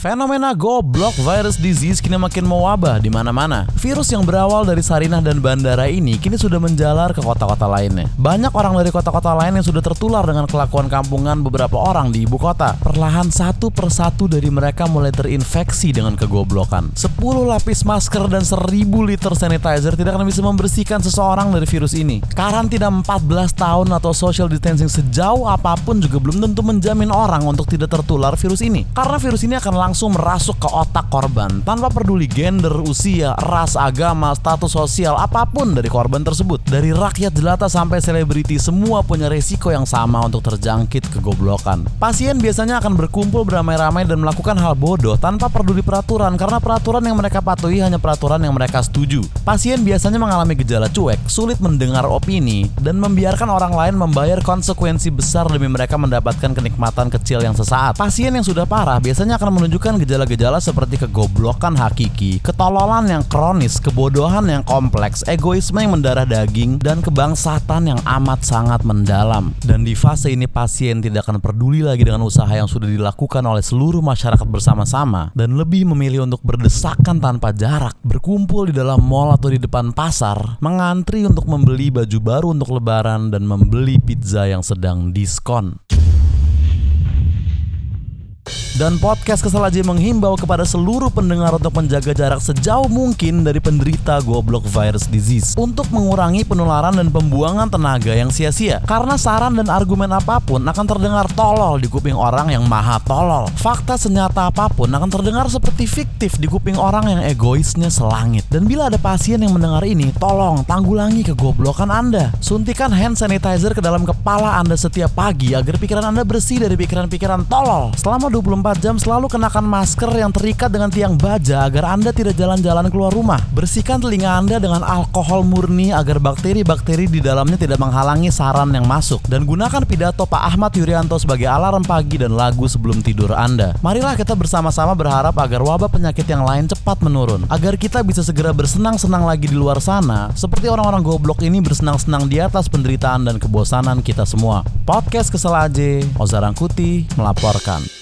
Fenomena goblok virus disease kini makin mewabah di mana-mana. Virus yang berawal dari Sarinah dan bandara ini kini sudah menjalar ke kota-kota lainnya. Banyak orang dari kota-kota lain yang sudah tertular dengan kelakuan kampungan beberapa orang di ibu kota. Perlahan satu persatu dari mereka mulai terinfeksi dengan kegoblokan. 10 lapis masker dan 1000 liter sanitizer tidak akan bisa membersihkan seseorang dari virus ini. Karantina 14 tahun atau social distancing sejauh apa pun juga belum tentu menjamin orang untuk tidak tertular virus ini. Karena virus ini akan langsung merasuk ke otak korban tanpa peduli gender, usia, ras, agama, status sosial, apa pun dari korban tersebut. Dari rakyat jelata sampai selebriti semua punya resiko yang sama untuk terjangkit kegoblokan. Pasien biasanya akan berkumpul beramai-ramai dan melakukan hal bodoh tanpa peduli peraturan karena peraturan yang mereka patuhi hanya peraturan yang mereka setuju. Pasien biasanya mengalami gejala cuek, sulit mendengar opini, dan membiarkan orang lain membayar konsekuensi besar demi mereka mendapatkan kenikmatan kecil yang sesaat. Pasien yang sudah parah biasanya akan menunjukkan menunjukkan gejala-gejala seperti kegoblokan hakiki, ketololan yang kronis, kebodohan yang kompleks, egoisme yang mendarah daging, dan kebangsatan yang amat sangat mendalam. Dan di fase ini pasien tidak akan peduli lagi dengan usaha yang sudah dilakukan oleh seluruh masyarakat bersama-sama dan lebih memilih untuk berdesakan tanpa jarak, berkumpul di dalam mall atau di depan pasar, mengantri untuk membeli baju baru untuk lebaran dan membeli pizza yang sedang diskon. Dan podcast Kesal aja menghimbau kepada seluruh pendengar untuk menjaga jarak sejauh mungkin dari penderita goblok virus disease untuk mengurangi penularan dan pembuangan tenaga yang sia-sia. Karena saran dan argumen apa pun akan terdengar tolol di kuping orang yang maha tolol. Fakta senyata apa pun akan terdengar seperti fiktif di kuping orang yang egoisnya selangit. Dan bila ada pasien yang mendengar ini, tolong tanggulangi kegoblokan Anda. Suntikan hand sanitizer ke dalam kepala Anda setiap pagi agar pikiran Anda bersih dari pikiran-pikiran tolol. Selama 24 24 jam selalu kenakan masker yang terikat dengan tiang baja agar Anda tidak jalan-jalan keluar rumah. Bersihkan telinga Anda dengan alkohol murni agar bakteri-bakteri di dalamnya tidak menghalangi saran yang masuk. Dan gunakan pidato Pak Ahmad Yuryanto sebagai alarm pagi dan lagu sebelum tidur Anda. Marilah kita bersama-sama berharap agar wabah penyakit yang lain cepat menurun. Agar kita bisa segera bersenang-senang lagi di luar sana, seperti orang-orang goblok ini bersenang-senang di atas penderitaan dan kebosanan kita semua. Podcast Kesel Aja, Ozarangkuti melaporkan.